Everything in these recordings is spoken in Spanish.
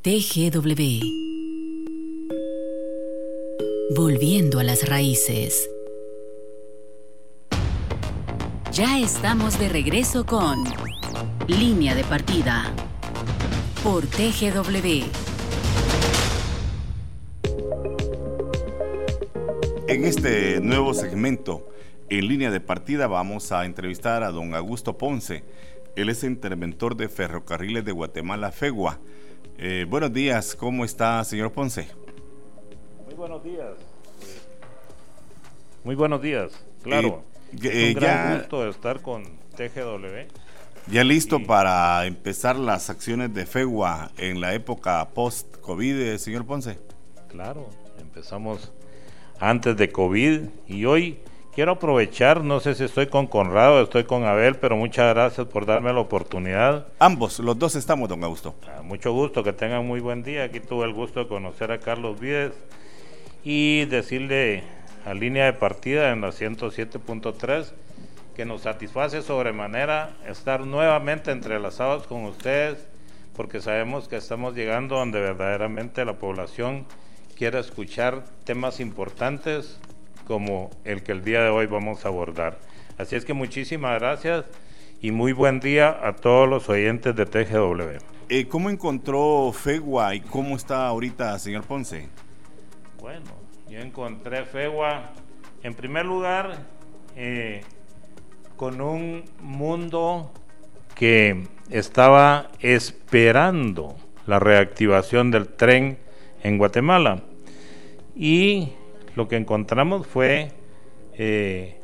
TGW. Volviendo a las raíces. Ya estamos de regreso con Línea de Partida por TGW. En este nuevo segmento, en línea de partida, vamos a entrevistar a don Augusto Ponce. Él es interventor de Ferrocarriles de Guatemala, FEGUA. Eh, buenos días, ¿cómo está, señor Ponce? Muy buenos días. Muy buenos días, claro. Eh, es un gran gusto estar con TGW. ¿Ya listo para empezar las acciones de FEGUA en la época post-COVID, eh, señor Ponce? Claro, empezamos antes de COVID y hoy quiero aprovechar, no sé si estoy con Conrado, estoy con Abel, pero muchas gracias por darme la oportunidad. Ambos, los dos estamos, don Augusto. Ah, mucho gusto, que tengan muy buen día. Aquí tuve el gusto de conocer a Carlos Vides y decirle a línea de partida en la 107.3 que nos satisface sobremanera estar nuevamente entrelazados con ustedes porque sabemos que estamos llegando donde verdaderamente la población quiera escuchar temas importantes como el que el día de hoy vamos a abordar. Así es que muchísimas gracias y muy buen día a todos los oyentes de TGW. Eh, ¿Cómo encontró FEGUA y cómo está ahorita, señor Ponce? Bueno, yo encontré FEGUA en primer lugar eh, con un mundo que estaba esperando la reactivación del tren en Guatemala. Y lo que encontramos fue eh,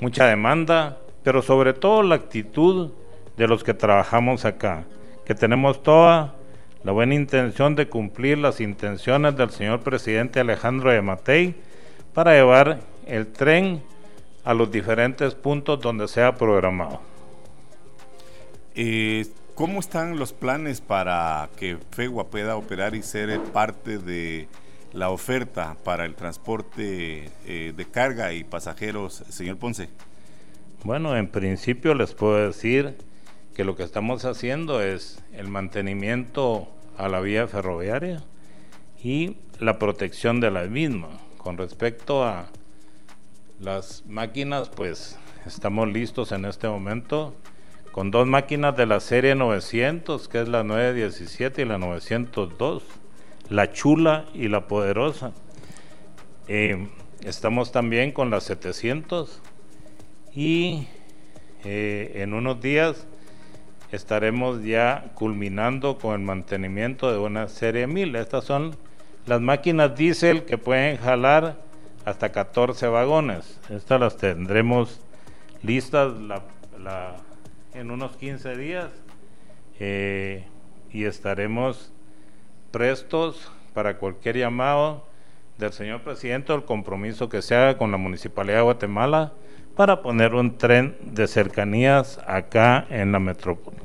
mucha demanda, pero sobre todo la actitud de los que trabajamos acá, que tenemos toda la buena intención de cumplir las intenciones del señor presidente Alejandro de Matei para llevar el tren a los diferentes puntos donde sea programado. Eh, ¿Cómo están los planes para que FEGUA pueda operar y ser parte de la oferta para el transporte eh, de carga y pasajeros, señor Ponce? Bueno, en principio les puedo decir que lo que estamos haciendo es el mantenimiento a la vía ferroviaria y la protección de la misma. Con respecto a las máquinas, pues estamos listos en este momento con dos máquinas de la serie 900, que es la 917 y la 902, la chula y la poderosa. Eh, estamos también con la 700 y eh, en unos días estaremos ya culminando con el mantenimiento de una serie 1000. Estas son las máquinas diésel que pueden jalar hasta 14 vagones. Estas las tendremos listas en unos 15 días eh, y estaremos prestos para cualquier llamado del señor presidente el compromiso que se haga con la Municipalidad de Guatemala para poner un tren de cercanías acá en la metrópoli.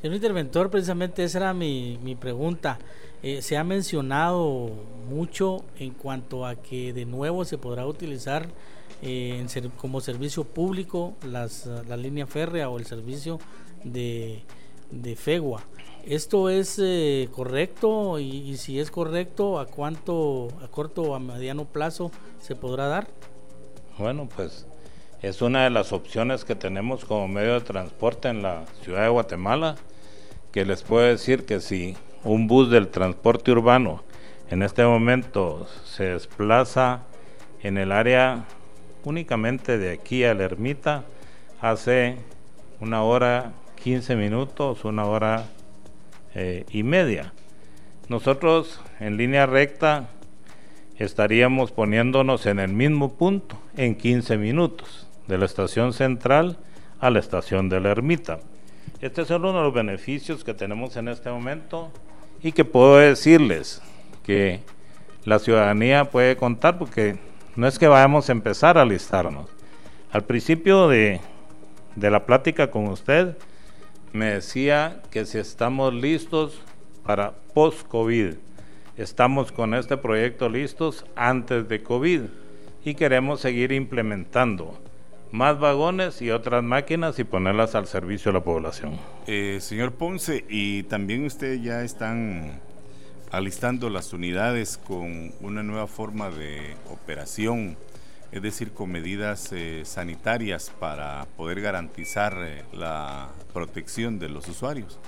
Señor interventor, precisamente esa era mi, mi pregunta. Eh, se ha mencionado mucho en cuanto a que de nuevo se podrá utilizar eh, como servicio público las, la línea férrea o el servicio de, de FEGUA. ¿Esto es eh, correcto? Y, y, si es correcto, ¿a cuánto, a corto o a mediano plazo se podrá dar? Bueno, pues es una de las opciones que tenemos como medio de transporte en la ciudad de Guatemala, que les puedo decir que si un bus del transporte urbano en este momento se desplaza en el área únicamente de aquí a la ermita hace una hora 15 minutos, una hora eh, y media. Nosotros en línea recta estaríamos poniéndonos en el mismo punto en 15 minutos, de la estación central a la estación de la ermita. Este es uno de los beneficios que tenemos en este momento y que puedo decirles que la ciudadanía puede contar porque no es que vayamos a empezar a listarnos. Al principio de, de la plática con usted me decía que si estamos listos para post-COVID, estamos con este proyecto listos antes de COVID y queremos seguir implementando más vagones y otras máquinas y ponerlas al servicio de la población. Eh, señor Ponce, y también ustedes ya están alistando las unidades con una nueva forma de operación, es decir, con medidas eh, sanitarias para poder garantizar eh, la protección de los usuarios.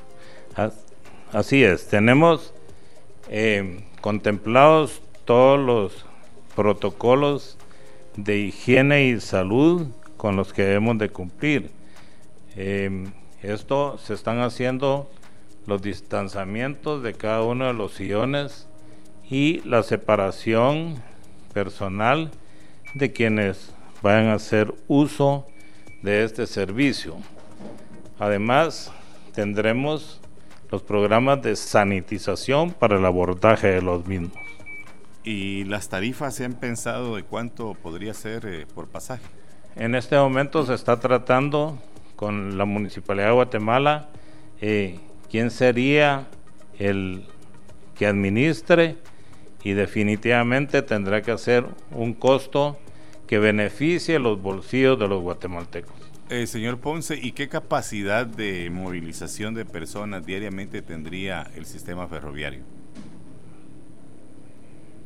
Así es, tenemos eh, contemplados todos los protocolos de higiene y salud con los que debemos de cumplir. esto se están haciendo los distanciamientos de cada uno de los sillones y la separación personal de quienes vayan a hacer uso de este servicio. Además, tendremos los programas de sanitización para el abordaje de los mismos. ¿Y las tarifas se han pensado de cuánto podría ser eh, por pasaje? En este momento se está tratando con la Municipalidad de Guatemala eh, quién sería el que administre y definitivamente tendrá que hacer un costo que beneficie los bolsillos de los guatemaltecos. Eh, señor Ponce, ¿y qué capacidad de movilización de personas diariamente tendría el sistema ferroviario?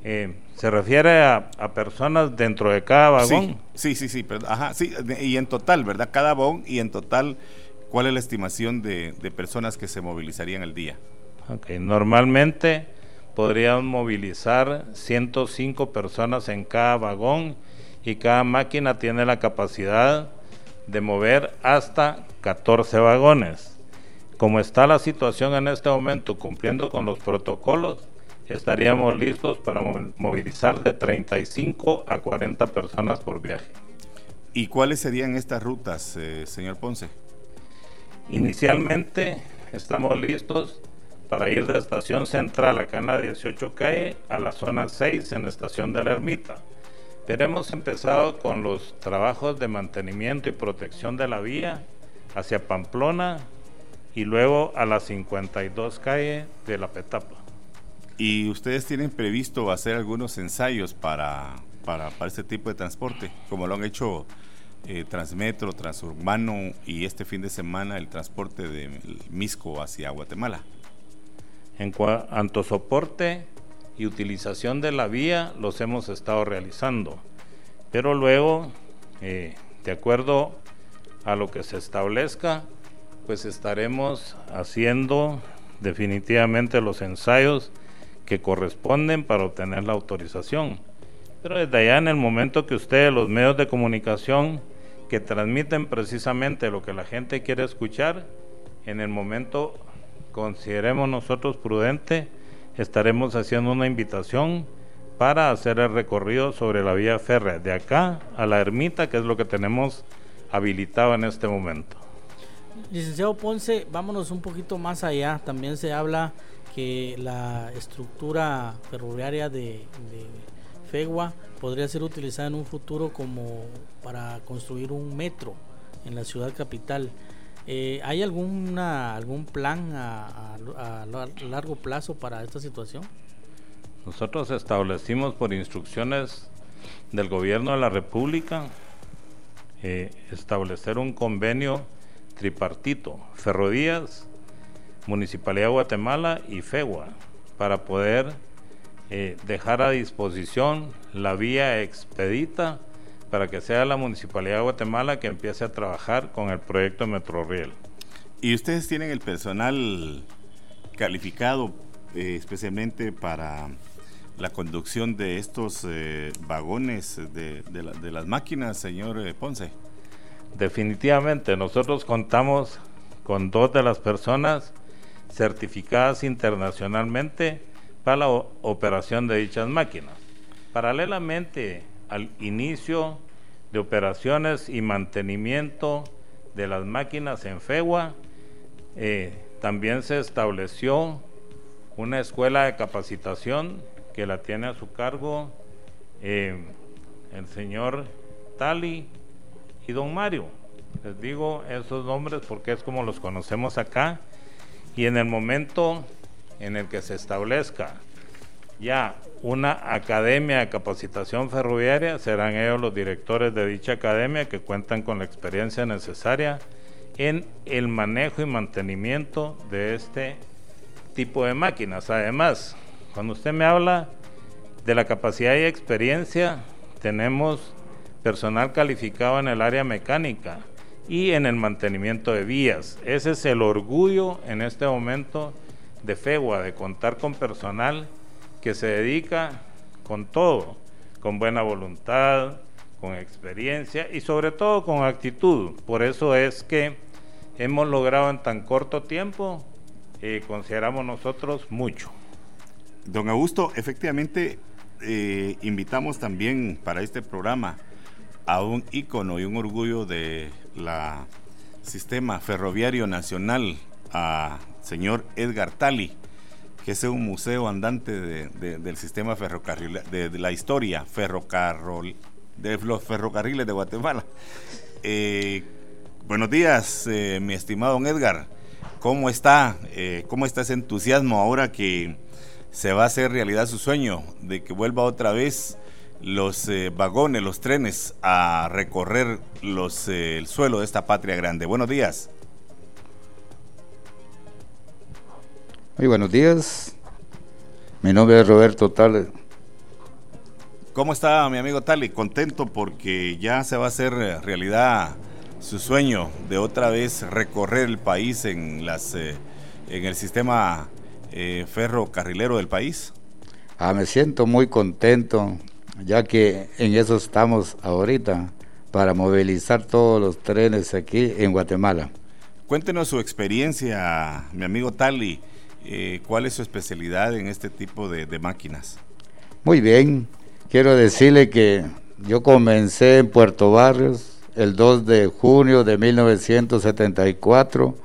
Eh, ¿Se refiere a, personas dentro de cada vagón? Sí, sí, sí, sí, ajá, sí, y en total, ¿verdad? Cada vagón y en total ¿Cuál es la estimación de, personas que se movilizarían al día? Okay. Normalmente podrían movilizar 105 personas en cada vagón y cada máquina tiene la capacidad de mover hasta 14 vagones. Como está la situación en este momento, cumpliendo con los protocolos, estaríamos listos para movilizar de 35 a 40 personas por viaje. ¿Y cuáles serían estas rutas, eh, señor Ponce? Inicialmente estamos listos para ir de estación central acá en la 18 calle a la zona 6 en la estación de la ermita. Pero hemos empezado con los trabajos de mantenimiento y protección de la vía hacia Pamplona y luego a la 52 calle de la Petapa. ¿Y ustedes tienen previsto hacer algunos ensayos para, para, para este tipo de transporte, como lo han hecho eh, Transmetro, Transurbano y este fin de semana el transporte de Misco hacia Guatemala. En cuanto a soporte y utilización de la vía, los hemos estado realizando, pero luego, eh, de acuerdo a lo que se establezca, pues estaremos haciendo definitivamente los ensayos que corresponden para obtener la autorización. Pero desde allá en el momento que ustedes, los medios de comunicación, que transmiten precisamente lo que la gente quiere escuchar, en el momento consideremos nosotros prudente, estaremos haciendo una invitación para hacer el recorrido sobre la vía férrea de acá a la ermita, que es lo que tenemos habilitado en este momento. Licenciado Ponce, vámonos un poquito más allá. También se habla que la estructura ferroviaria de, de FEGUA podría ser utilizada en un futuro como para construir un metro en la ciudad capital. Eh, ¿Hay alguna, algún plan a, largo plazo para esta situación? Nosotros establecimos por instrucciones del gobierno de la República eh, establecer un convenio tripartito, Ferrodías, Municipalidad de Guatemala y FEGUA, para poder eh, dejar a disposición la vía expedita para que sea la Municipalidad de Guatemala que empiece a trabajar con el proyecto Metroriel. ¿Y ustedes tienen el personal calificado eh, especialmente para la conducción de estos eh, vagones de, de, las máquinas, señor Ponce? Definitivamente, nosotros contamos con dos de las personas certificadas internacionalmente para la operación de dichas máquinas. Paralelamente al inicio de operaciones y mantenimiento de las máquinas en FEGUA, eh, también se estableció una escuela de capacitación que la tiene a su cargo eh, el señor Tali y don Mario. Les digo esos nombres porque es como los conocemos acá. Y en el momento en el que se establezca ya una academia de capacitación ferroviaria, serán ellos los directores de dicha academia que cuentan con la experiencia necesaria en el manejo y mantenimiento de este tipo de máquinas. Además, Cuando usted me habla de la capacidad y experiencia, tenemos personal calificado en el área mecánica y en el mantenimiento de vías. Ese es el orgullo en este momento de FEGUA, de contar con personal que se dedica con todo, con buena voluntad, con experiencia y sobre todo con actitud. Por eso es que hemos logrado en tan corto tiempo, eh, consideramos nosotros mucho. Don Augusto, efectivamente eh, invitamos también para este programa a un ícono y un orgullo de la sistema ferroviario nacional, a señor Edgar Tali, que es un museo andante del sistema ferrocarril, de, la historia ferrocarril, de los ferrocarriles de Guatemala. Eh, buenos días, eh, mi estimado Edgar. ¿Cómo está? Eh, ¿Cómo está ese entusiasmo ahora que se va a hacer realidad su sueño de que vuelva otra vez los vagones, los trenes a recorrer los, el suelo de esta patria grande? Buenos días. Muy buenos días. Mi nombre es Roberto Tale. ¿Cómo está mi amigo Tali? Contento porque ya se va a hacer realidad su sueño de otra vez recorrer el país en, las, eh, en el sistema eh, ferrocarrilero del país. Ah, me siento muy contento ya que en eso estamos ahorita para movilizar todos los trenes aquí en Guatemala. Cuéntenos su experiencia, mi amigo Tali eh, ¿Cuál es su especialidad en este tipo de, máquinas? Muy bien, quiero decirle que yo comencé en Puerto Barrios el 2 de junio de 1974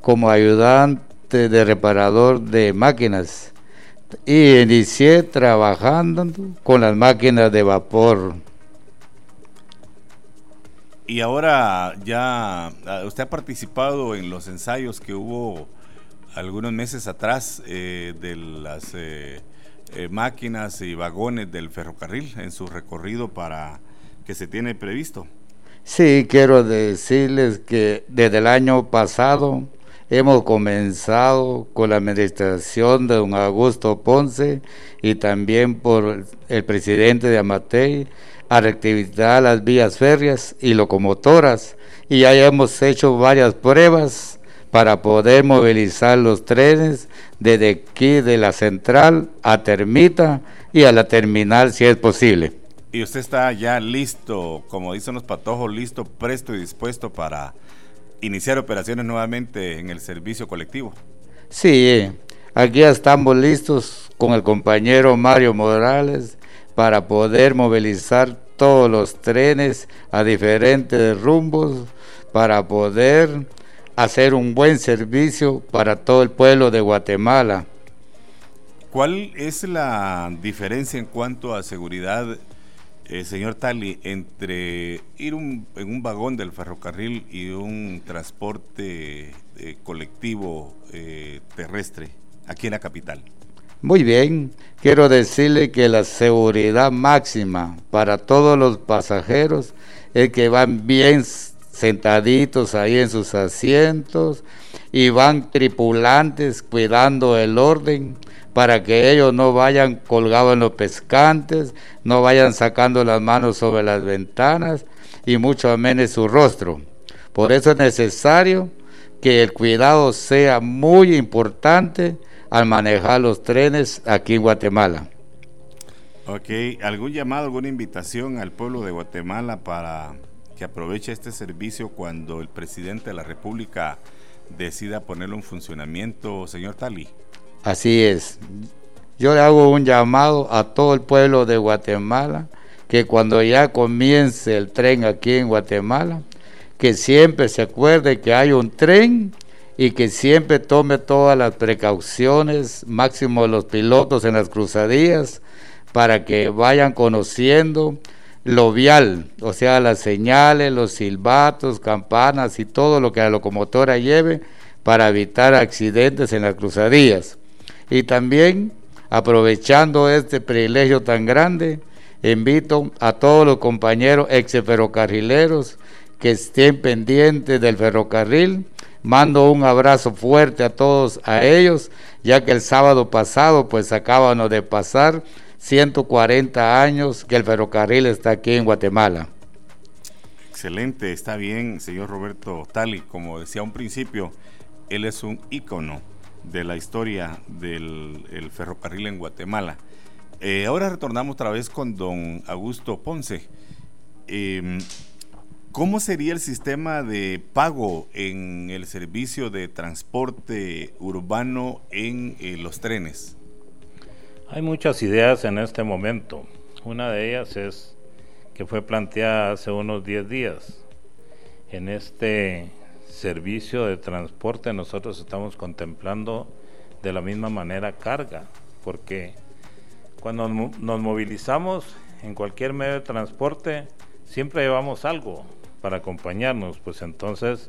como ayudante de reparador de máquinas y inicié trabajando con las máquinas de vapor. Y ahora ya ah, usted ha participado en los ensayos que hubo algunos meses atrás eh, de las eh, eh, máquinas y vagones del ferrocarril en su recorrido para que se tiene previsto. Sí, quiero decirles que desde el año pasado hemos comenzado con la administración de don Augusto Ponce y también por el presidente de Amatei a reactivar las vías férreas y locomotoras y ya hemos hecho varias pruebas para poder movilizar los trenes desde aquí de la central a Termita y a la terminal si es posible. Y usted está ya listo, como dicen los patojos, listo, presto y dispuesto para iniciar operaciones nuevamente en el servicio colectivo. Sí, aquí estamos listos con el compañero Mario Morales para poder movilizar todos los trenes a diferentes rumbos para poder hacer un buen servicio para todo el pueblo de Guatemala. ¿Cuál es la diferencia en cuanto a seguridad, eh, señor Tali, entre ir en un vagón del ferrocarril y un transporte eh, colectivo eh, terrestre aquí en la capital? Muy bien, quiero decirle que la seguridad máxima para todos los pasajeros es que van bien sentaditos ahí en sus asientos y van tripulantes cuidando el orden para que ellos no vayan colgados en los pescantes, no vayan sacando las manos sobre las ventanas y mucho menos su rostro. Por eso es necesario que el cuidado sea muy importante al manejar los trenes aquí en Guatemala. Ok, ¿algún llamado, alguna invitación al pueblo de Guatemala para que aproveche este servicio cuando el presidente de la República decida ponerlo en funcionamiento, señor Tali. Así es. Yo le hago un llamado a todo el pueblo de Guatemala que cuando ya comience el tren aquí en Guatemala, que siempre se acuerde que hay un tren y que siempre tome todas las precauciones, máximo los pilotos en las cruzadías, para que vayan conociendo lo o sea, las señales, los silbatos, campanas y todo lo que la locomotora lleve para evitar accidentes en las cruzadías. Y también, aprovechando este privilegio tan grande, invito a todos los compañeros ex ferrocarrileros que estén pendientes del ferrocarril, Mando un abrazo fuerte a todos a ellos, ya que el sábado pasado pues acaban de pasar 140 años que el ferrocarril está aquí en Guatemala. Excelente, está bien, señor Roberto Tali. Como decía un principio, él es un ícono de la historia del ferrocarril en Guatemala. Eh, ahora retornamos otra vez con don Augusto Ponce. Em, ¿Cómo sería el sistema de pago en el servicio de transporte urbano en eh, los trenes? Hay muchas ideas en este momento. Una de ellas es que fue planteada hace unos 10 días. En este servicio de transporte nosotros estamos contemplando de la misma manera carga, porque cuando nos movilizamos en cualquier medio de transporte, siempre llevamos algo para acompañarnos, pues entonces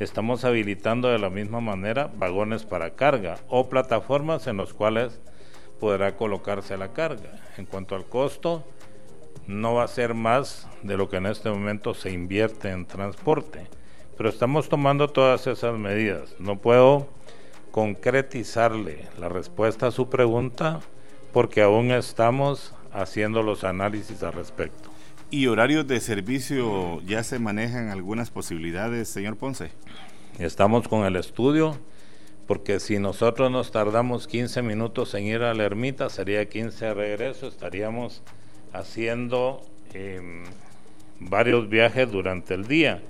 estamos habilitando de la misma manera vagones para carga o plataformas en los cuales podrá colocarse la carga. En cuanto al costo, no va a ser más de lo que en este momento se invierte en transporte, pero estamos tomando todas esas medidas. No puedo concretizarle la respuesta a su pregunta porque aún estamos haciendo los análisis al respecto. ¿Y horarios de servicio ya se manejan algunas posibilidades, señor Ponce? Estamos con el estudio, porque si nosotros nos tardamos 15 minutos en ir a la ermita, sería 15 de regreso, estaríamos haciendo em, varios viajes durante el día,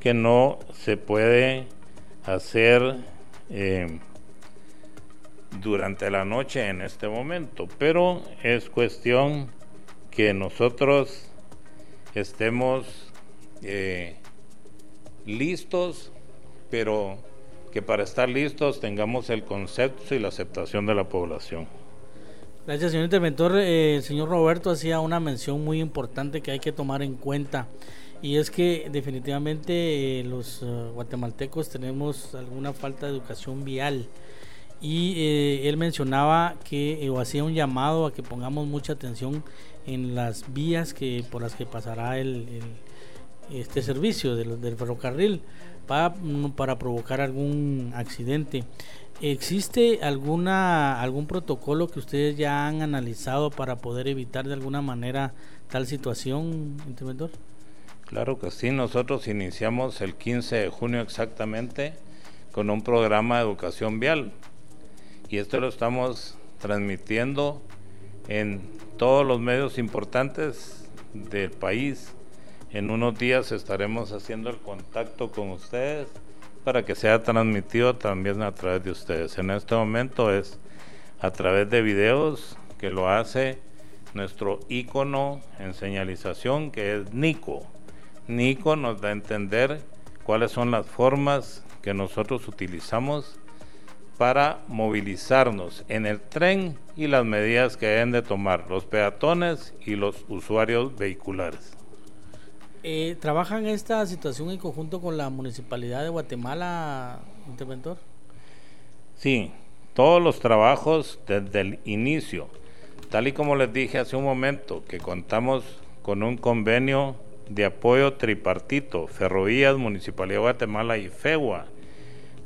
que no se puede hacer em, durante la noche en este momento, pero es cuestión que nosotros estemos eh, listos, pero que para estar listos tengamos el concepto y la aceptación de la población. Gracias, señor interventor. Eh, el señor Roberto hacía una mención muy importante que hay que tomar en cuenta y es que definitivamente eh, los guatemaltecos tenemos alguna falta de educación vial y eh, él mencionaba que eh, o hacía un llamado a que pongamos mucha atención en las vías que por las que pasará el, este servicio del, ferrocarril para, mm, para provocar algún accidente. ¿Existe alguna algún protocolo que ustedes ya han analizado para poder evitar de alguna manera tal situación, interventor? Claro que sí, nosotros iniciamos el 15 de junio exactamente con un programa de educación vial y esto lo estamos transmitiendo en todos los medios importantes del país. En unos días estaremos haciendo el contacto con ustedes para que sea transmitido también a través de ustedes. En este momento es a través de videos que lo hace nuestro icono en señalización que es Nico. Nico nos da a entender cuáles son las formas que nosotros utilizamos para movilizarnos en el tren y las medidas que deben de tomar los peatones y los usuarios vehiculares. Eh, ¿Trabajan esta situación en conjunto con la Municipalidad de Guatemala, interventor? Sí, todos los trabajos desde el inicio, tal y como les dije hace un momento, que contamos con un convenio de apoyo tripartito, Ferrovías, Municipalidad de Guatemala y FEGUA,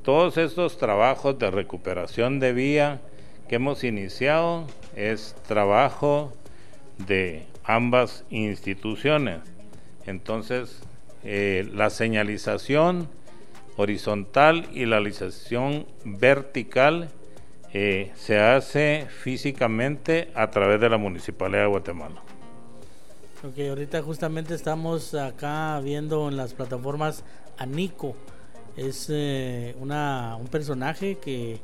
todos estos trabajos de recuperación de vía que hemos iniciado es trabajo de ambas instituciones. Entonces, eh, la señalización horizontal y la señalización vertical eh, se hace físicamente a través de la Municipalidad de Guatemala. Ok, ahorita justamente estamos acá viendo en las plataformas ANICO es eh, una, un personaje que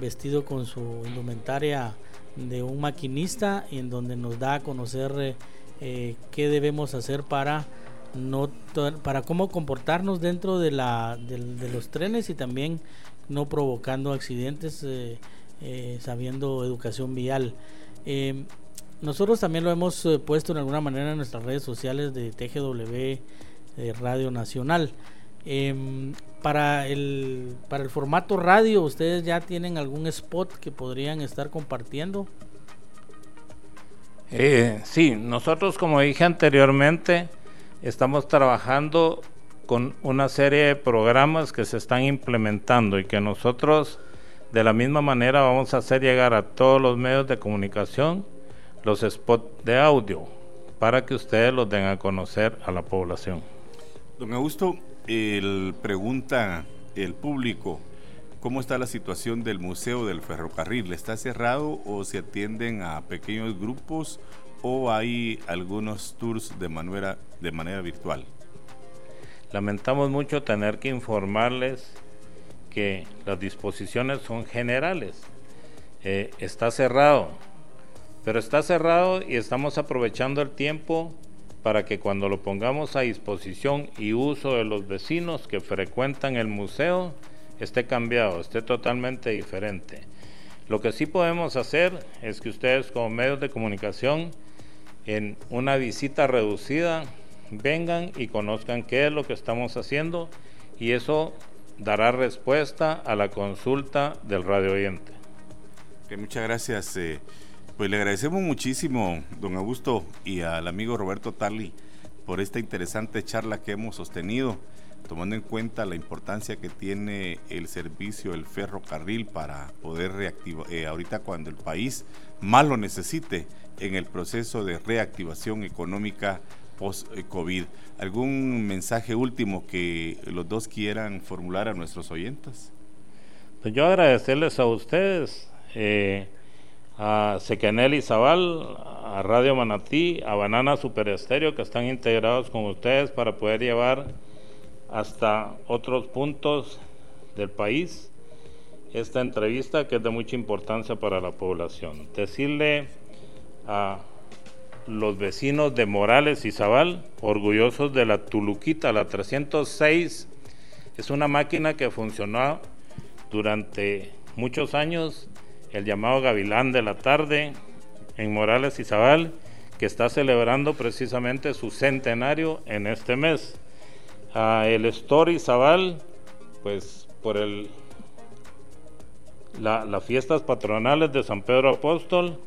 vestido con su indumentaria de un maquinista en donde nos da a conocer eh, eh, qué debemos hacer para no para cómo comportarnos dentro de la de, los trenes y también no provocando accidentes sabiendo educación vial em, nosotros también lo hemos puesto en alguna manera en nuestras redes sociales de TGW Radio Nacional Em, para, el, para el formato radio, ¿ustedes ya tienen algún spot que podrían estar compartiendo? Eh, sí, nosotros como dije anteriormente, estamos trabajando con una serie de programas que se están implementando y que nosotros de la misma manera vamos a hacer llegar a todos los medios de comunicación los spots de audio para que ustedes los den a conocer a la población. Don Augusto, el pregunta el público, ¿cómo está la situación del Museo del Ferrocarril? ¿Está cerrado o se atienden a pequeños grupos o hay algunos tours de manera, de manera virtual? Lamentamos mucho tener que informarles que las disposiciones son generales. Eh, está cerrado, pero está cerrado y estamos aprovechando el tiempo para que cuando lo pongamos a disposición y uso de los vecinos que frecuentan el museo esté cambiado, esté totalmente diferente. Lo que sí podemos hacer es que ustedes como medios de comunicación en una visita reducida vengan y conozcan qué es lo que estamos haciendo y eso dará respuesta a la consulta del radio oyente. muchas gracias. Eh, pues le agradecemos muchísimo, don Augusto, y al amigo Roberto Tarli por esta interesante charla que hemos sostenido, tomando en cuenta la importancia que tiene el servicio, el ferrocarril, para poder reactivar, eh, ahorita cuando el país más lo necesite en el proceso de reactivación económica post-COVID. ¿Algún mensaje último que los dos quieran formular a nuestros oyentes? Pues yo agradecerles a ustedes, eh, a Sequenel y Zabal, a Radio Manatí, a Banana Super Estéreo, que están integrados con ustedes para poder llevar hasta otros puntos del país esta entrevista que es de mucha importancia para la población. Decirle a los vecinos de Morales y Zabal, orgullosos de la Tuluquita, la 306. Es una máquina que funcionó durante muchos años, el llamado Gavilán de la Tarde, en Morales y Zabal, que está celebrando precisamente su centenario en este mes. El Story Zabal, pues por el, las fiestas patronales de San Pedro Apóstol,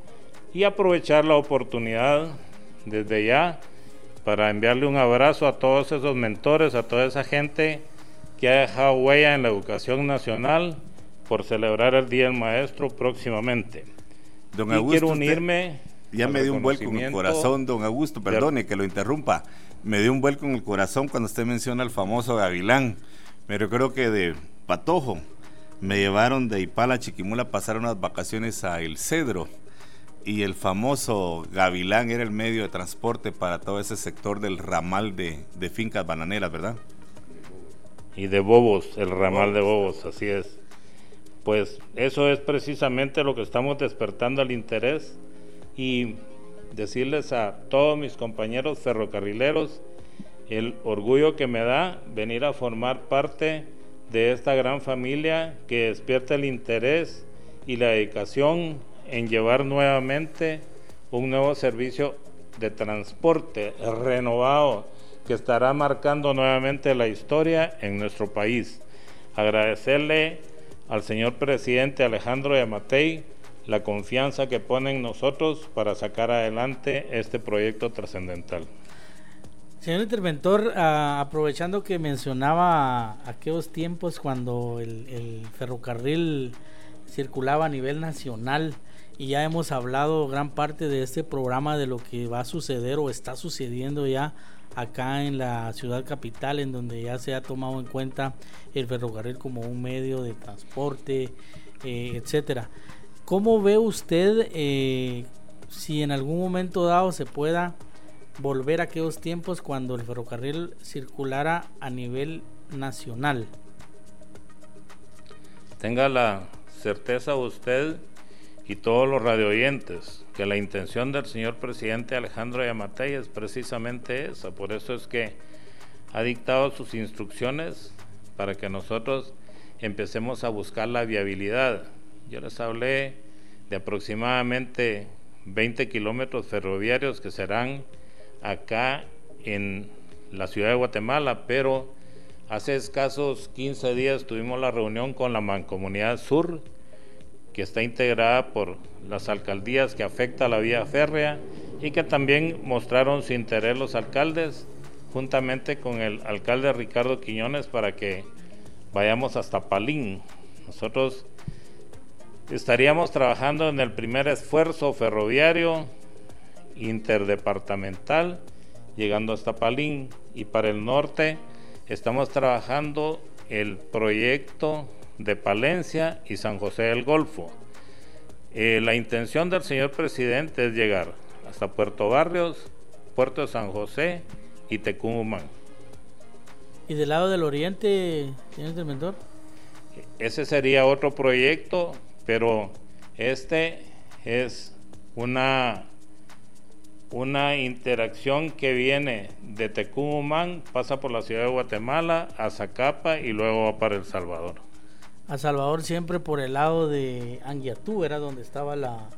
y aprovechar la oportunidad desde ya para enviarle un abrazo a todos esos mentores, a toda esa gente que ha dejado huella en la educación nacional por celebrar el Día del Maestro próximamente. Don Augusto, quiero unirme. Ya me dio un vuelco en el corazón, don Augusto, perdone que lo interrumpa. Me dio un vuelco en el corazón cuando usted menciona el famoso Gavilán. Me recuerdo que de Patojo me llevaron de Ipala a Chiquimula a pasar unas vacaciones a El Cedro y el famoso Gavilán era el medio de transporte para todo ese sector del ramal de, fincas bananeras, ¿verdad? Y de bobos, el ramal de bobos, así es. Pues eso es precisamente lo que estamos despertando el interés y decirles a todos mis compañeros ferrocarrileros el orgullo que me da venir a formar parte de esta gran familia que despierta el interés y la dedicación en llevar nuevamente un nuevo servicio de transporte renovado que estará marcando nuevamente la historia en nuestro país. Agradecerle al señor presidente Alejandro Yamatei la confianza que pone en nosotros para sacar adelante este proyecto trascendental. Señor interventor, ah, aprovechando que mencionaba aquellos tiempos cuando el ferrocarril circulaba a nivel nacional, y ya hemos hablado gran parte de este programa de lo que va a suceder o está sucediendo ya acá en la ciudad capital en donde ya se ha tomado en cuenta el ferrocarril como un medio de transporte eh, etcétera cómo ve usted eh, si en algún momento dado se pueda volver a aquellos tiempos cuando el ferrocarril circulara a nivel nacional tenga la certeza usted y todos los radioyentes que la intención del señor presidente Alejandro Yamatei es precisamente esa. Por eso es que ha dictado sus instrucciones para que nosotros empecemos a buscar la viabilidad. Yo les hablé de aproximadamente 20 kilómetros ferroviarios que serán acá en la ciudad de Guatemala, pero hace escasos 15 días tuvimos la reunión con la Mancomunidad Sur que está integrada por las alcaldías que afecta la vía férrea y que también mostraron su interés los alcaldes juntamente con el alcalde Ricardo Quiñones para que vayamos hasta Palín. Nosotros estaríamos trabajando en el primer esfuerzo ferroviario interdepartamental llegando hasta Palín y para el norte estamos trabajando el proyecto de Palencia y San José del Golfo. Eh, la intención del señor presidente es llegar hasta Puerto Barrios, Puerto de San José y Tecumumán. ¿Y del lado del oriente, señor interventor? Ese sería otro proyecto, pero este es una una interacción que viene de Tecumumán, pasa por la ciudad de Guatemala, a Zacapa y luego va para El Salvador. A Salvador siempre por el lado de Anguiatú, era donde estaba la,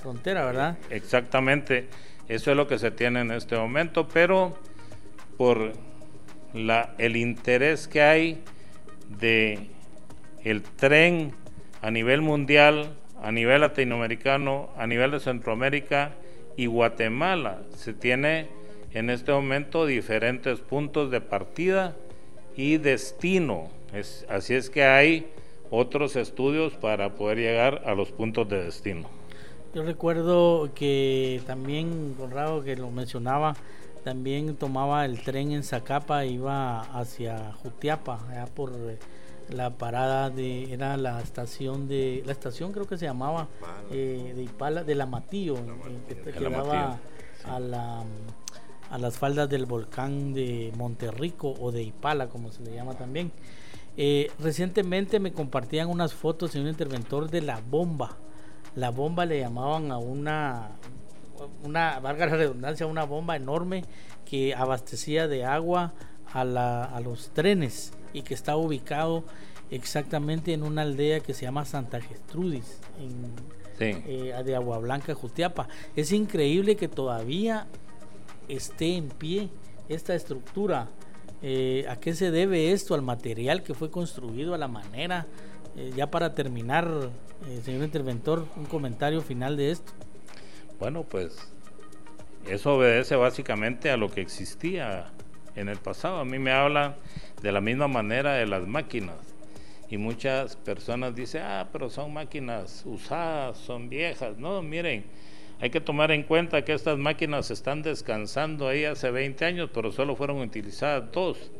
frontera, ¿verdad? Exactamente, eso es lo que se tiene en este momento, pero por la, el interés que hay de el tren a nivel mundial, a nivel latinoamericano, a nivel de Centroamérica, y Guatemala. Se tiene en este momento diferentes puntos de partida y destino. Es, así es que hay otros estudios para poder llegar a los puntos de destino. Yo recuerdo que también, Conrado, que lo mencionaba, también tomaba el tren en Zacapa, iba hacia Jutiapa, allá por la parada de era la estación de la estación creo que se llamaba eh, de Ipala de la Matillo que quedaba a la a las faldas del volcán de Monterrico o de Ipala como se le llama también. Eh, recientemente me compartían unas fotos de un interventor de la bomba. La bomba le llamaban a una una valga la redundancia una bomba enorme que abastecía de agua a, la, a los trenes y que está ubicado exactamente en una aldea que se llama Santa Gestrudis, en, eh, de Agua Blanca, Jutiapa. Es increíble que todavía esté en pie esta estructura. Eh, ¿A qué se debe esto? Al material que fue construido, a la manera. Eh, ya para terminar, señor interventor, un comentario final de esto. Bueno, pues eso obedece básicamente a lo que existía en el pasado. A mí me habla de la misma manera de las máquinas. Y muchas personas dicen, ah, pero son máquinas usadas, son viejas. No, miren, hay que tomar en cuenta que estas máquinas están descansando ahí hace 20 años, pero solo fueron utilizadas dos.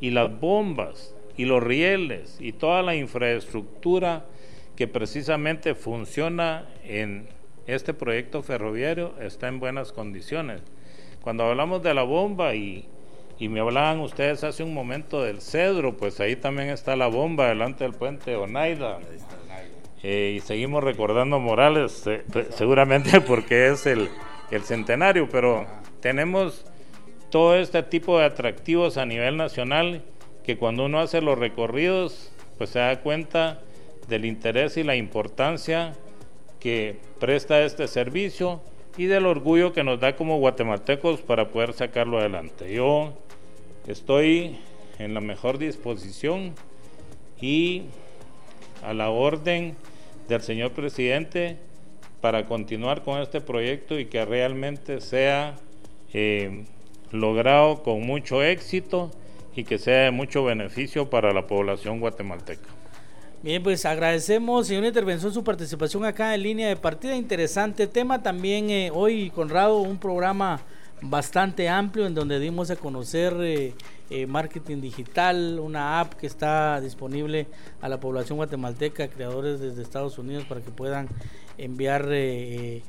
Y las bombas y los rieles y toda la infraestructura que precisamente funciona en este proyecto ferroviario está en buenas condiciones. Cuando hablamos de la bomba y y me hablaban ustedes hace un momento del cedro, pues ahí también está la bomba delante del puente Onaida. Eh, y seguimos recordando Morales, eh, seguramente porque es el, el centenario, pero tenemos todo este tipo de atractivos a nivel nacional que cuando uno hace los recorridos, pues se da cuenta del interés y la importancia que presta este servicio y del orgullo que nos da como guatemaltecos para poder sacarlo adelante. Yo Estoy en la mejor disposición y a la orden del señor presidente para continuar con este proyecto y que realmente sea eh, logrado con mucho éxito y que sea de mucho beneficio para la población guatemalteca. Bien, pues agradecemos, señor Intervención, su participación acá en línea de partida. Interesante tema también eh, hoy, Conrado, un programa bastante amplio en donde dimos a conocer eh, eh, marketing digital, una app que está disponible a la población guatemalteca, creadores desde Estados Unidos para que puedan enviar eh,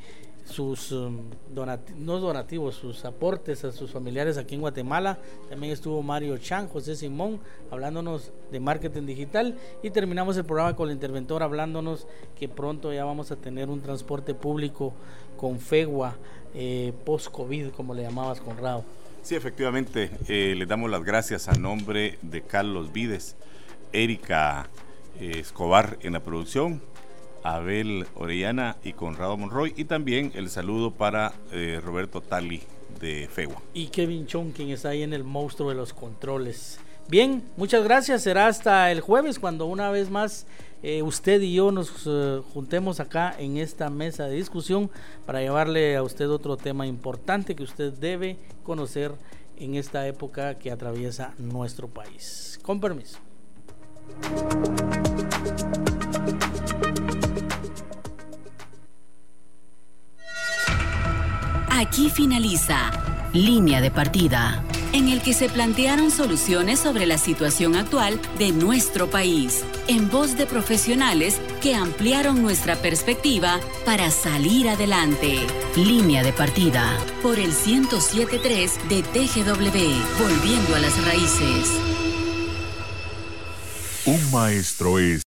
sus um, donativos, sus aportes a sus familiares aquí en Guatemala. También estuvo Mario Chan, José Simón, hablándonos de marketing digital. Y terminamos el programa con el interventor hablándonos que pronto ya vamos a tener un transporte público con FEGUA eh, post-COVID, como le llamabas, Conrado. Sí, efectivamente, eh, le damos las gracias a nombre de Carlos Vides, Erika eh, Escobar en la producción, Abel Orellana y Conrado Monroy, y también el saludo para eh, Roberto Tali de FEGUA. Y Kevin Chong, quien está ahí en el monstruo de los controles. Bien, muchas gracias. Será hasta el jueves cuando una vez más eh, usted y yo nos eh, juntemos acá en esta mesa de discusión para llevarle a usted otro tema importante que usted debe conocer en esta época que atraviesa nuestro país. Con permiso. Aquí finaliza Línea de Partida, en el que se plantearon soluciones sobre la situación actual de nuestro país, en voz de profesionales que ampliaron nuestra perspectiva para salir adelante. Línea de Partida, por el 1073 de TGW, volviendo a las raíces. Un maestro es